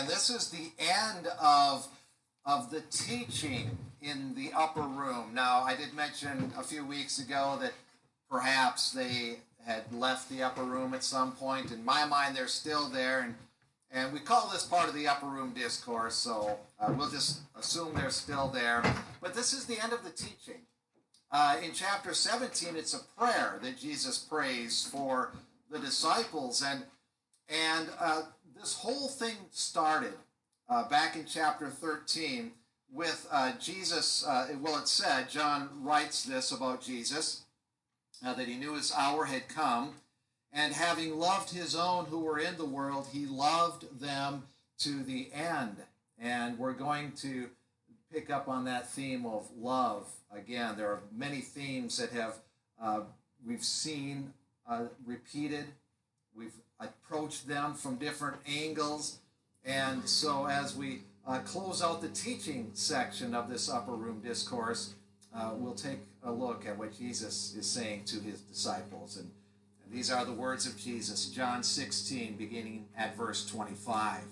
And this is the end of, of the teaching in the upper room. Now, I did mention a few weeks ago that perhaps they had left the upper room at some point. In my mind, they're still there. And, and we call this part of the upper room discourse, so uh, we'll just assume they're still there. But this is the end of the teaching. Uh, in chapter 17, it's a prayer that Jesus prays for the disciples. And, and uh, this whole thing started uh, back in chapter 13 with uh, Jesus. Uh, well, it said, John writes this about Jesus, uh, that he knew his hour had come. And having loved his own who were in the world, he loved them to the end. And we're going to pick up on that theme of love again. There are many themes that have uh, we've seen repeated. We've approached them from different angles. And so, as we uh, close out the teaching section of this upper room discourse, uh, we'll take a look at what Jesus is saying to his disciples. And, and these are the words of Jesus, John 16, beginning at verse 25.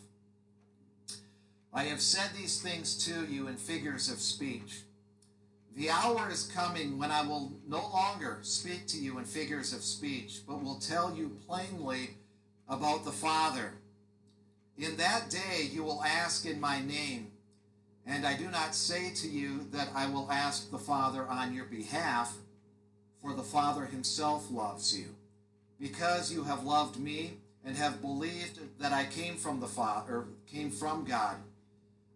I have said these things to you in figures of speech. The hour is coming when I will no longer speak to you in figures of speech, but will tell you plainly about the Father. In that day you will ask in my name, and I do not say to you that I will ask the Father on your behalf, for the Father himself loves you, because you have loved me and have believed that I came from the Father, came from God.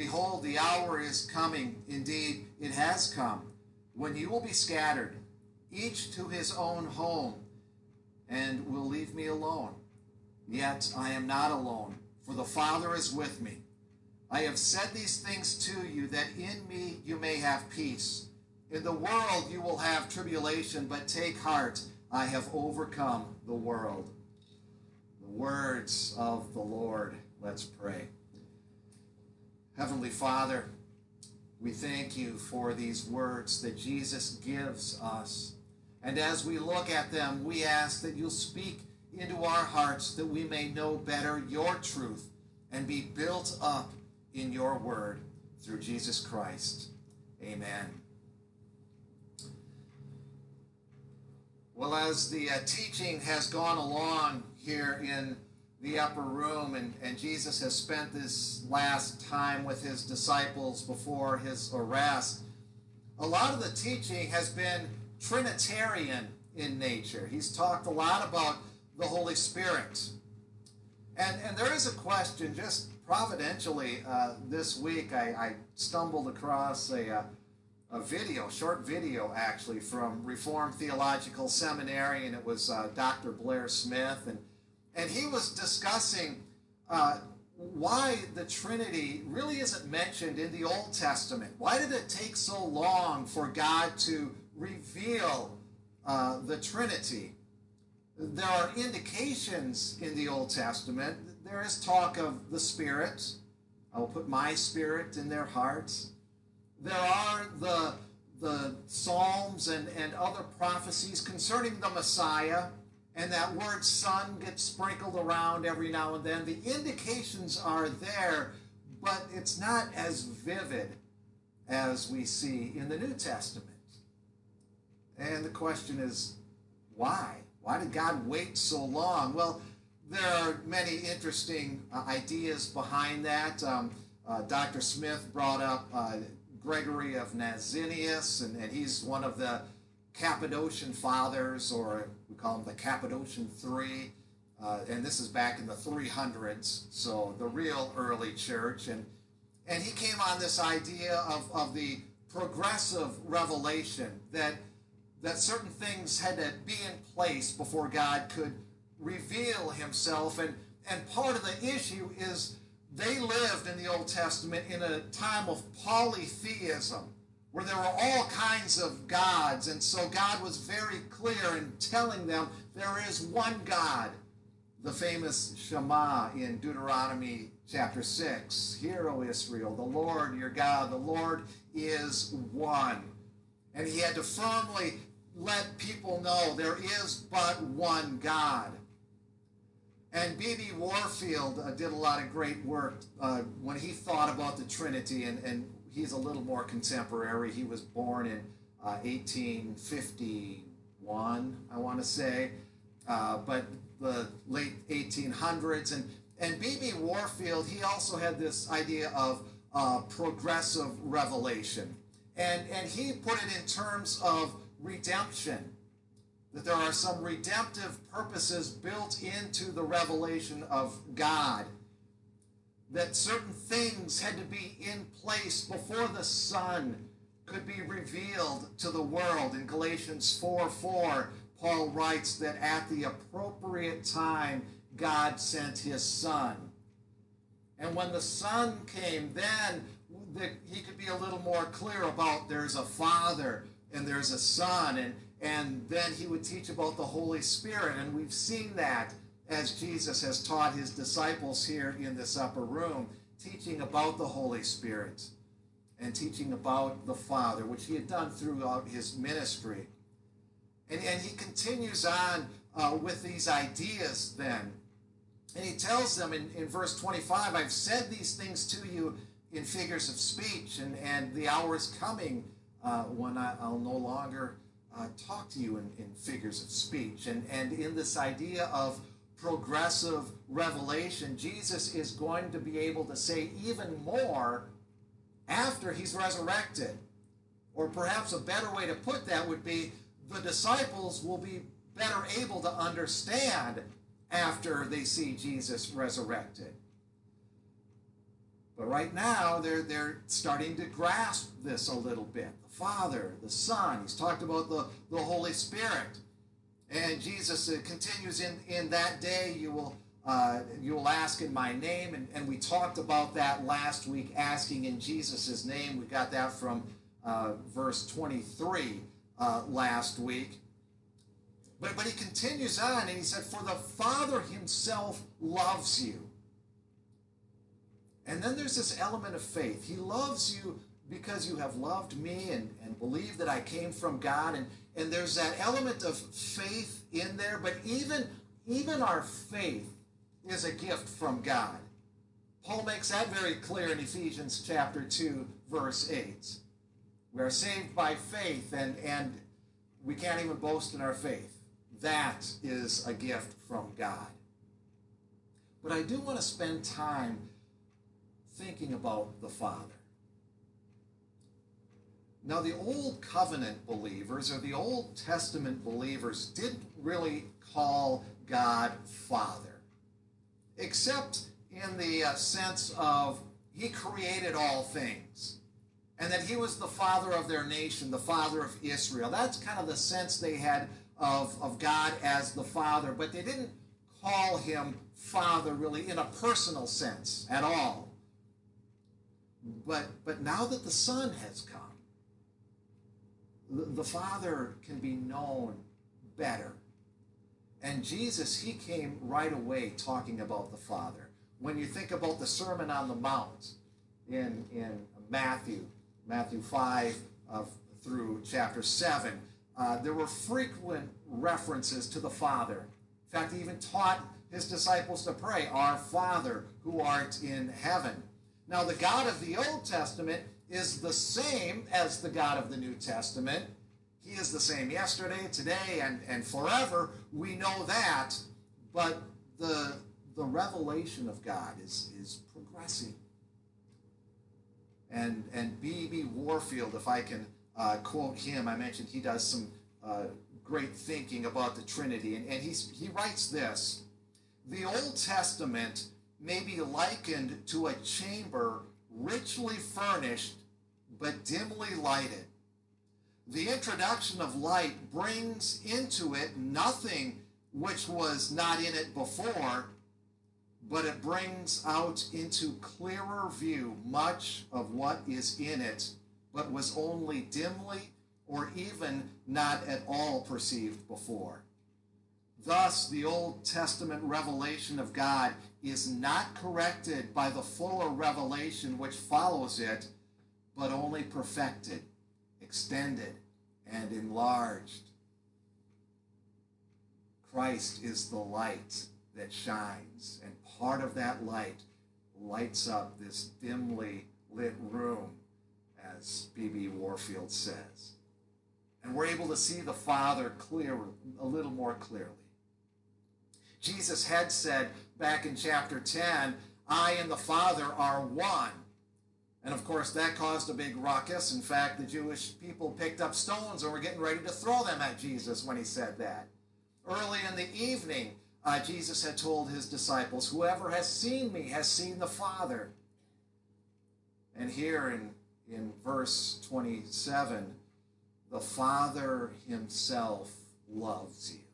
Behold, the hour is coming. Indeed, it has come, when you will be scattered, each to his own home, and will leave me alone. Yet I am not alone, for the Father is with me. I have said these things to you, that in me you may have peace. In the world you will have tribulation, but take heart, I have overcome the world. The words of the Lord. Let's pray. Heavenly Father, we thank you for these words that Jesus gives us. And as we look at them, we ask that you'll speak into our hearts that we may know better your truth and be built up in your word through Jesus Christ. Amen. Well, as the uh, teaching has gone along here in the upper room, and, and Jesus has spent this last time with his disciples before his arrest. A lot of the teaching has been Trinitarian in nature. He's talked a lot about the Holy Spirit. And, and there is a question, just providentially, uh, this week I, I, stumbled across a, uh, a video, short video actually, from Reformed Theological Seminary, and it was uh, Dr. Blair Smith. And and he was discussing uh, why the Trinity really isn't mentioned in the Old Testament. Why did it take so long for God to reveal uh, the Trinity? There are indications in the Old Testament. There is talk of the Spirit. I will put my Spirit in their hearts. There are the, the Psalms and, and other prophecies concerning the Messiah and that word son gets sprinkled around every now and then. The indications are there, but it's not as vivid as we see in the New Testament. And the question is, why? Why did God wait so long? Well, there are many interesting uh, ideas behind that. Um, uh, Dr. Smith brought up uh, Gregory of Nazianzus, and, and he's one of the Cappadocian Fathers, or we call them the Cappadocian Three. Uh, and this is back in the 300s, so the real early church. And, and he came on this idea of, of the progressive revelation that, that certain things had to be in place before God could reveal himself. And, and part of the issue is they lived in the Old Testament in a time of polytheism where there were all kinds of gods. And so God was very clear in telling them there is one God. The famous Shema in Deuteronomy chapter 6 Hear, O Israel, the Lord your God, the Lord is one. And he had to firmly let people know there is but one God. And B.B. Warfield uh, did a lot of great work uh, when he thought about the Trinity, and, and he's a little more contemporary. He was born in uh, 1851, I want to say, uh, but the late 1800s. And, and B.B. Warfield, he also had this idea of uh, progressive revelation. And, and he put it in terms of redemption that there are some redemptive purposes built into the revelation of God. That certain things had to be in place before the Son could be revealed to the world. In Galatians 4 4, Paul writes that at the appropriate time, God sent his Son. And when the Son came, then the, he could be a little more clear about there's a Father and there's a Son. And and then he would teach about the Holy Spirit. And we've seen that as Jesus has taught his disciples here in this upper room, teaching about the Holy Spirit and teaching about the Father, which he had done throughout his ministry. And, and he continues on uh, with these ideas then. And he tells them in, in verse 25, I've said these things to you in figures of speech, and, and the hour is coming uh, when I, I'll no longer uh, talk to you in, in figures of speech. And, and in this idea of progressive revelation, Jesus is going to be able to say even more after he's resurrected. Or perhaps a better way to put that would be the disciples will be better able to understand after they see Jesus resurrected. But right now, they're, they're starting to grasp this a little bit. The Father, the Son. He's talked about the, the Holy Spirit. And Jesus uh, continues in, in that day, you will, uh, you will ask in my name. And, and we talked about that last week, asking in Jesus' name. We got that from uh, verse 23 uh, last week. But, but he continues on and he said, For the Father himself loves you. And then there's this element of faith. He loves you because you have loved me and, and believe that I came from God. And, and there's that element of faith in there, but even, even our faith is a gift from God. Paul makes that very clear in Ephesians chapter 2, verse 8. We are saved by faith, and, and we can't even boast in our faith. That is a gift from God. But I do want to spend time thinking about the Father. Now, the Old Covenant believers or the Old Testament believers didn't really call God Father, except in the uh, sense of He created all things and that He was the Father of their nation, the Father of Israel. That's kind of the sense they had of, of God as the Father, but they didn't call Him Father really in a personal sense at all. But, but now that the Son has come, the Father can be known better. And Jesus, he came right away talking about the Father. When you think about the Sermon on the Mount in, in Matthew, Matthew 5 uh, through chapter 7, uh, there were frequent references to the Father. In fact, he even taught his disciples to pray, Our Father who art in heaven. Now, the God of the Old Testament is the same as the God of the New Testament. He is the same yesterday, today, and, and forever. We know that. But the, the revelation of God is, is progressing. And, and B.B. Warfield, if I can uh, quote him, I mentioned he does some uh, great thinking about the Trinity. And, and he's, he writes this The Old Testament may be likened to a chamber richly furnished but dimly lighted. The introduction of light brings into it nothing which was not in it before, but it brings out into clearer view much of what is in it, but was only dimly or even not at all perceived before. Thus, the Old Testament revelation of God is not corrected by the fuller revelation which follows it, but only perfected, extended, and enlarged. Christ is the light that shines, and part of that light lights up this dimly lit room, as B.B. Warfield says. And we're able to see the Father clearer, a little more clearly. Jesus had said back in chapter 10, I and the Father are one. And of course, that caused a big ruckus. In fact, the Jewish people picked up stones and were getting ready to throw them at Jesus when he said that. Early in the evening, uh, Jesus had told his disciples, Whoever has seen me has seen the Father. And here in, in verse 27, the Father himself loves you.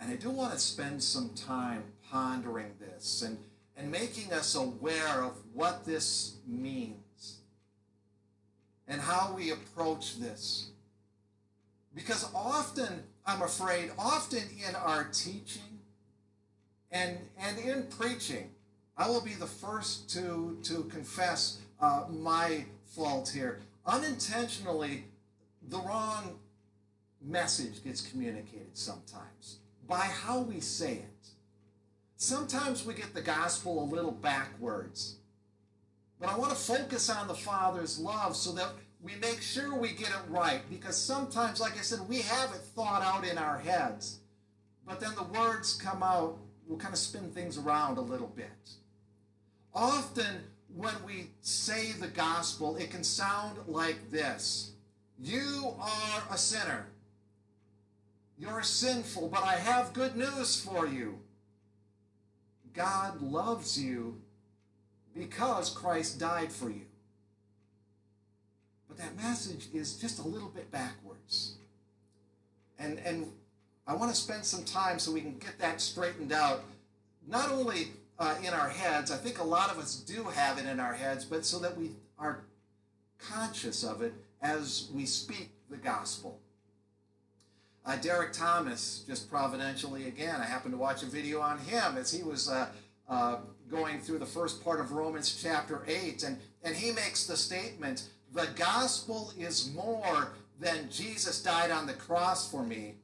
And I do want to spend some time pondering this and, and making us aware of what this means and how we approach this. Because often, I'm afraid, often in our teaching and, and in preaching, I will be the first to, to confess uh, my fault here. Unintentionally, the wrong message gets communicated sometimes by how we say it. Sometimes we get the gospel a little backwards. But I want to focus on the Father's love so that we make sure we get it right because sometimes, like I said, we have it thought out in our heads, but then the words come out, we'll kind of spin things around a little bit. Often, when we say the gospel, it can sound like this You are a sinner. You're sinful, but I have good news for you. God loves you because Christ died for you. But that message is just a little bit backwards. And, and I want to spend some time so we can get that straightened out, not only uh, in our heads, I think a lot of us do have it in our heads, but so that we are conscious of it as we speak the gospel. Uh, Derek Thomas, just providentially again, I happened to watch a video on him as he was uh, uh, going through the first part of Romans chapter 8, and, and he makes the statement the gospel is more than Jesus died on the cross for me.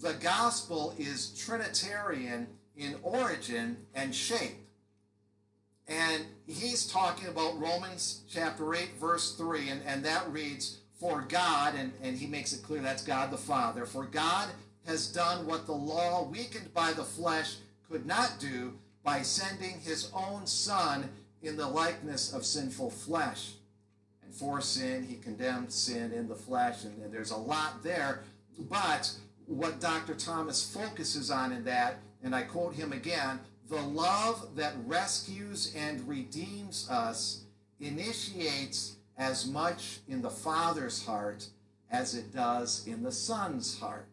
The gospel is Trinitarian in origin and shape. And he's talking about Romans chapter 8, verse 3, and, and that reads, For God, and, and he makes it clear that's God the Father, for God has done what the law, weakened by the flesh, could not do by sending his own Son in the likeness of sinful flesh And for sin. He condemned sin in the flesh, and, and there's a lot there. But what Dr. Thomas focuses on in that, and I quote him again the love that rescues and redeems us initiates as much in the Father's heart as it does in the Son's heart.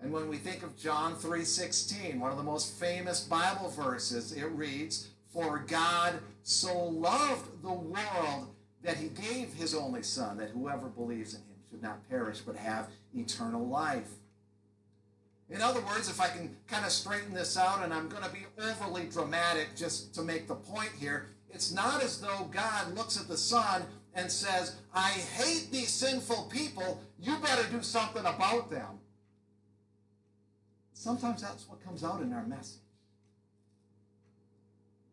And when we think of John 3:16, one of the most famous Bible verses, it reads, "For God so loved the world that he gave his only Son, that whoever believes in him should not perish but have eternal life. In other words, if I can kind of straighten this out, and I'm going to be overly dramatic just to make the point here, it's not as though God looks at the Son and says, I hate these sinful people, you better do something about them. Sometimes that's what comes out in our message.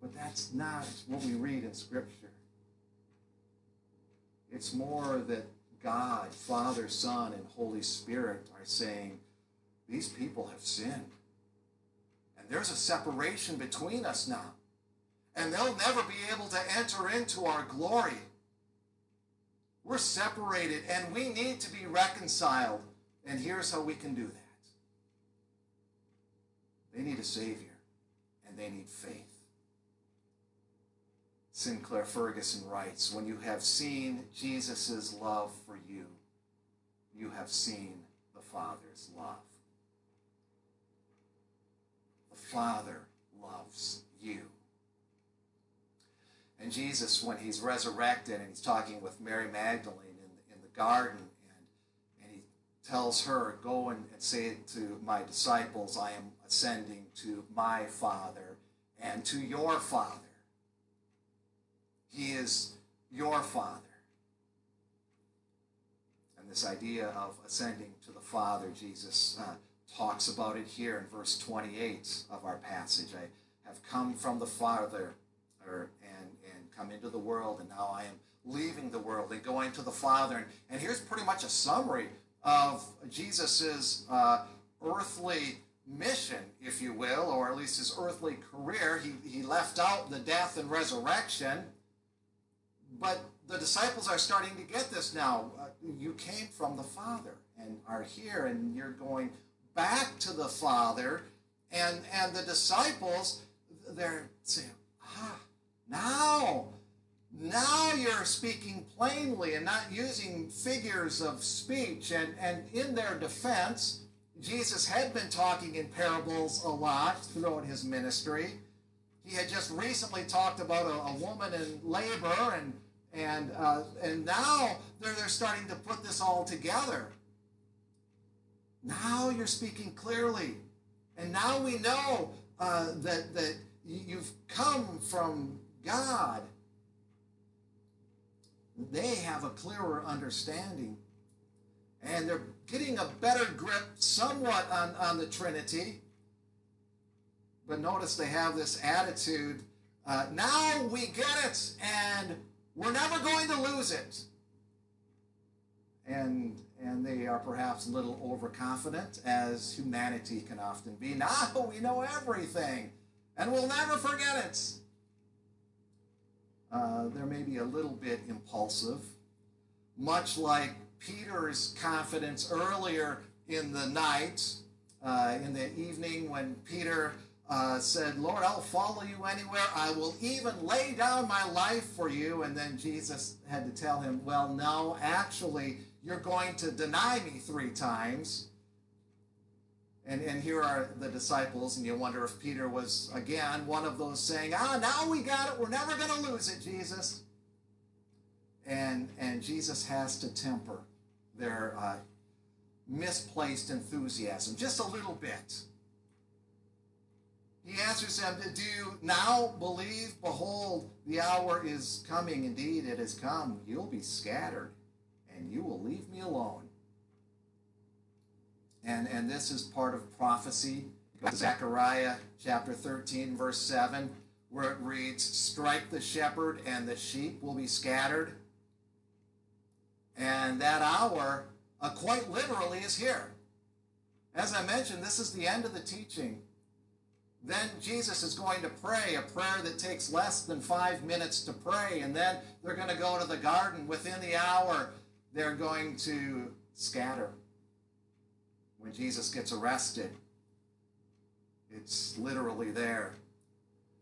But that's not what we read in Scripture. It's more that God, Father, Son, and Holy Spirit are saying, these people have sinned. And there's a separation between us now. And they'll never be able to enter into our glory. We're separated and we need to be reconciled. And here's how we can do that they need a Savior and they need faith. Sinclair Ferguson writes When you have seen Jesus' love for you, you have seen the Father's love. The Father loves you. And Jesus, when he's resurrected and he's talking with Mary Magdalene in, in the garden, and, and he tells her, Go and, and say to my disciples, I am ascending to my Father and to your Father. He is your Father. And this idea of ascending to the Father, Jesus uh, talks about it here in verse 28 of our passage. I have come from the Father or, come into the world, and now I am leaving the world and going to the Father. And, and here's pretty much a summary of Jesus's uh, earthly mission, if you will, or at least his earthly career. He, he left out the death and resurrection, but the disciples are starting to get this now. Uh, you came from the Father and are here, and you're going back to the Father. And, and the disciples, they're saying, ah, now, now you're speaking plainly and not using figures of speech. And, and in their defense, Jesus had been talking in parables a lot throughout his ministry. He had just recently talked about a, a woman in labor, and and uh, and now they're they're starting to put this all together. Now you're speaking clearly, and now we know uh, that that you've come from God. They have a clearer understanding and they're getting a better grip somewhat on, on the Trinity. But notice they have this attitude uh, now we get it, and we're never going to lose it. And, and they are perhaps a little overconfident, as humanity can often be. Now we know everything, and we'll never forget it. Uh, there may be a little bit impulsive, much like Peter's confidence earlier in the night, uh, in the evening, when Peter uh, said, Lord, I'll follow you anywhere. I will even lay down my life for you. And then Jesus had to tell him, Well, no, actually, you're going to deny me three times. And, and here are the disciples, and you wonder if Peter was, again, one of those saying, Ah, now we got it. We're never going to lose it, Jesus. And, and Jesus has to temper their uh, misplaced enthusiasm just a little bit. He answers them, Do you now believe? Behold, the hour is coming. Indeed, it has come. You'll be scattered, and you will leave me alone. And, and this is part of prophecy. Zechariah chapter 13, verse 7, where it reads, Strike the shepherd, and the sheep will be scattered. And that hour, uh, quite literally, is here. As I mentioned, this is the end of the teaching. Then Jesus is going to pray a prayer that takes less than five minutes to pray. And then they're going to go to the garden. Within the hour, they're going to scatter. When Jesus gets arrested, it's literally there.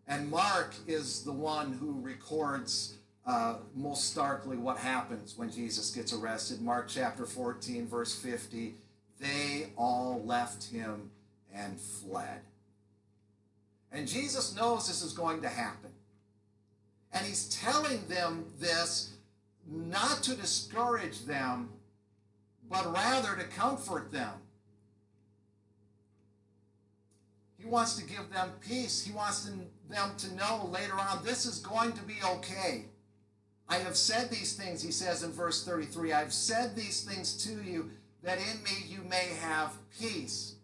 And Mark is the one who records uh, most starkly what happens when Jesus gets arrested. Mark chapter 14, verse 50 they all left him and fled. And Jesus knows this is going to happen. And he's telling them this not to discourage them, but rather to comfort them. He wants to give them peace. He wants them to know later on this is going to be okay. I have said these things, he says in verse 33 I've said these things to you that in me you may have peace.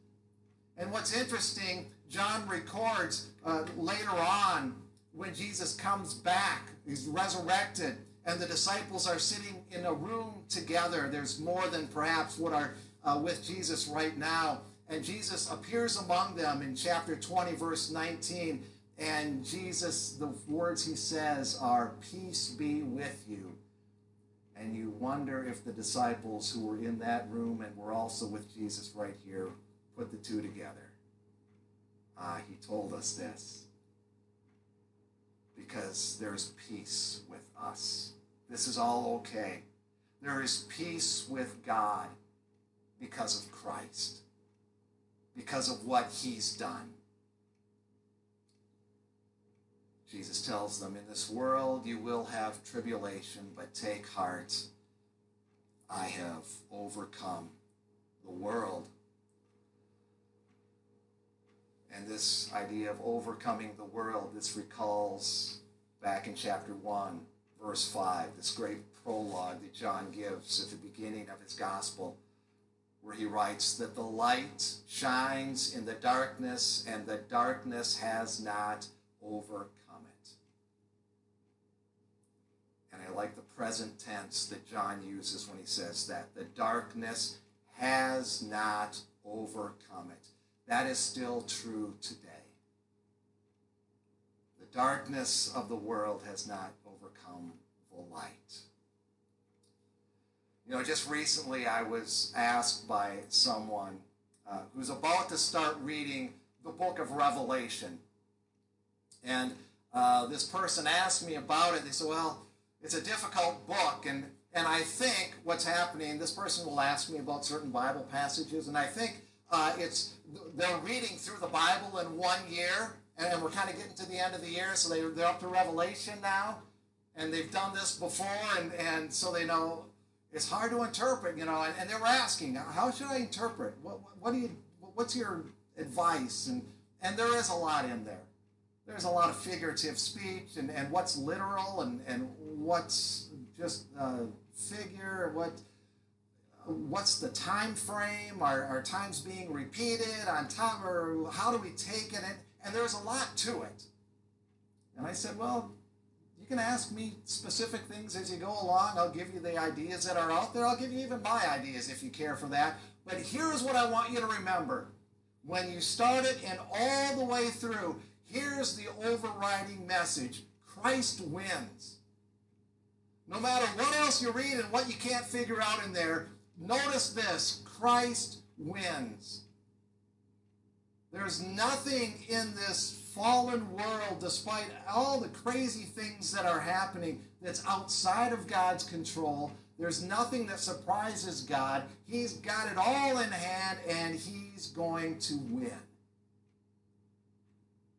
And what's interesting, John records uh, later on when Jesus comes back, he's resurrected, and the disciples are sitting in a room together. There's more than perhaps what are uh, with Jesus right now. And Jesus appears among them in chapter 20, verse 19 and Jesus, the words he says are, Peace be with you. And you wonder if the disciples who were in that room and were also with Jesus right here put the two together. Ah, he told us this. Because there's peace with us. This is all okay. There is peace with God because of Christ, because of what he's done. Jesus tells them, In this world you will have tribulation, but take heart. I have overcome the world. And this idea of overcoming the world, this recalls back in chapter 1, verse 5, this great prologue that John gives at the beginning of his gospel, where he writes that the light shines in the darkness, and the darkness has not overcome it. And I like the present tense that John uses when he says that. The darkness has not overcome it. That is still true today. The darkness of the world has not overcome the light. You know, just recently I was asked by someone uh, who's about to start reading the book of Revelation. And uh, this person asked me about it. They said, Well, it's a difficult book. And, and I think what's happening, this person will ask me about certain Bible passages, and I think uh, it's they're reading through the Bible in one year, and we're kind of getting to the end of the year, so they, they're up to Revelation now, and they've done this before, and, and so they know it's hard to interpret, you know, and, and they were asking, how should I interpret? What, what do you, what's your advice? And, and there is a lot in there. There's a lot of figurative speech and, and what's literal and, and what's just uh, figure, what what's the time frame? Are, are times being repeated on time, or how do we take it? And there's a lot to it. And I said, well, you can ask me specific things as you go along. I'll give you the ideas that are out there. I'll give you even my ideas if you care for that. But here's what I want you to remember. When you start it and all the way through, here's the overriding message Christ wins. No matter what else you read and what you can't figure out in there, Notice this Christ wins. There's nothing in this fallen world, despite all the crazy things that are happening, that's outside of God's control. There's nothing that surprises God. He's got it all in hand and he's going to win.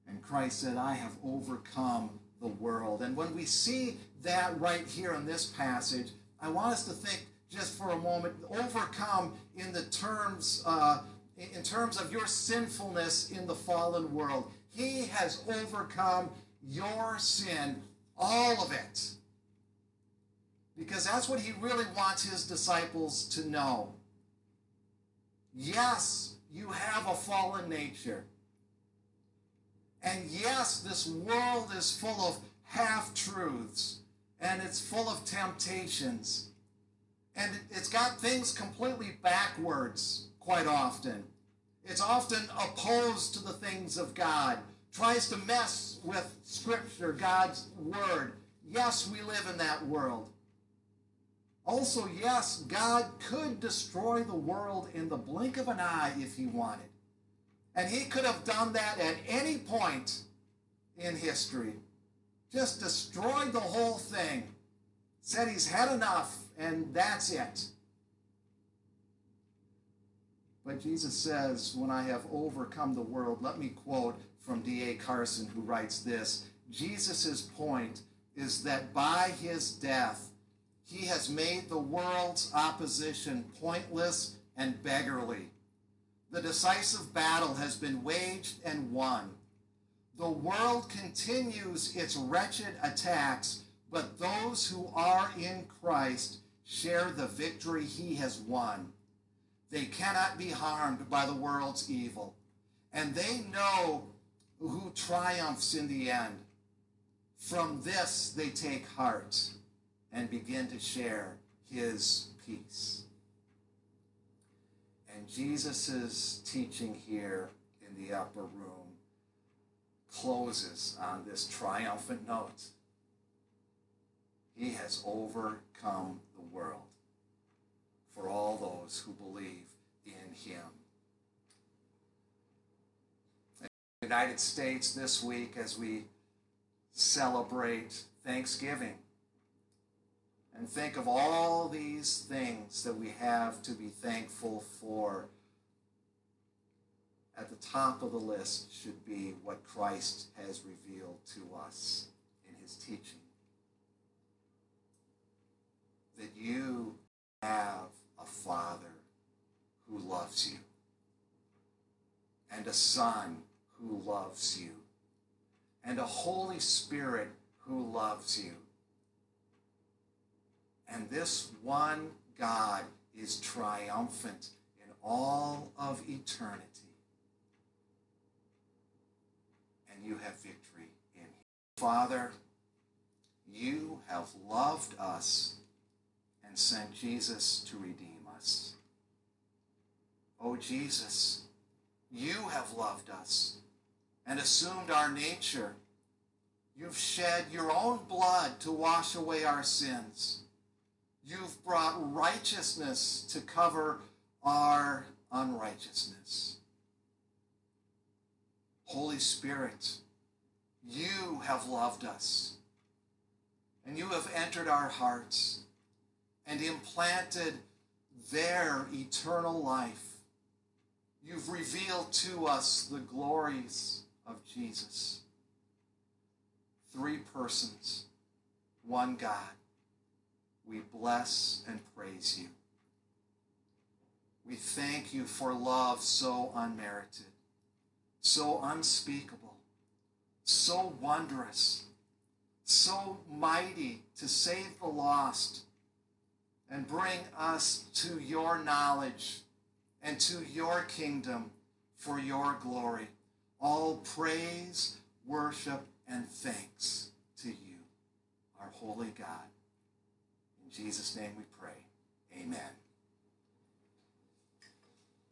And Christ said, I have overcome the world. And when we see that right here in this passage, I want us to think just for a moment, overcome in the terms uh, in terms of your sinfulness in the fallen world. He has overcome your sin, all of it. Because that's what he really wants his disciples to know. Yes, you have a fallen nature. And yes, this world is full of half truths and it's full of temptations. And it's got things completely backwards quite often. It's often opposed to the things of God, tries to mess with Scripture, God's Word. Yes, we live in that world. Also, yes, God could destroy the world in the blink of an eye if he wanted. And he could have done that at any point in history. Just destroyed the whole thing. Said he's had enough and that's it. But Jesus says, When I have overcome the world, let me quote from D.A. Carson, who writes this Jesus' point is that by his death, he has made the world's opposition pointless and beggarly. The decisive battle has been waged and won. The world continues its wretched attacks, but those who are in Christ share the victory he has won. They cannot be harmed by the world's evil, and they know who triumphs in the end. From this they take heart and begin to share his peace. And Jesus' teaching here in the upper room closes on this triumphant note. He has overcome the world for all those who believe in him. In the United States this week, as we celebrate Thanksgiving and think of all these things that we have to be thankful for. at the top of the list should be what Christ has revealed to us in his teaching. That you have a Father who loves you, and a Son who loves you, and a Holy Spirit who loves you. And this one God is triumphant in all of eternity. And you have victory in Him. Father, you have loved us and sent Jesus to redeem us. Oh, Jesus, you have loved us and assumed our nature. You've shed your own blood to wash away our sins. You've brought righteousness to cover our unrighteousness. Holy Spirit, you have loved us, and you have entered our hearts and implanted their eternal life. You've revealed to us the glories of Jesus. Three persons, one God. We bless and praise you. We thank you for love so unmerited, so unspeakable, so wondrous, so mighty to save the lost and bring us to your knowledge and to your kingdom for your glory. All praise, worship, and thanks to you, our holy God. In Jesus' name we pray. Amen.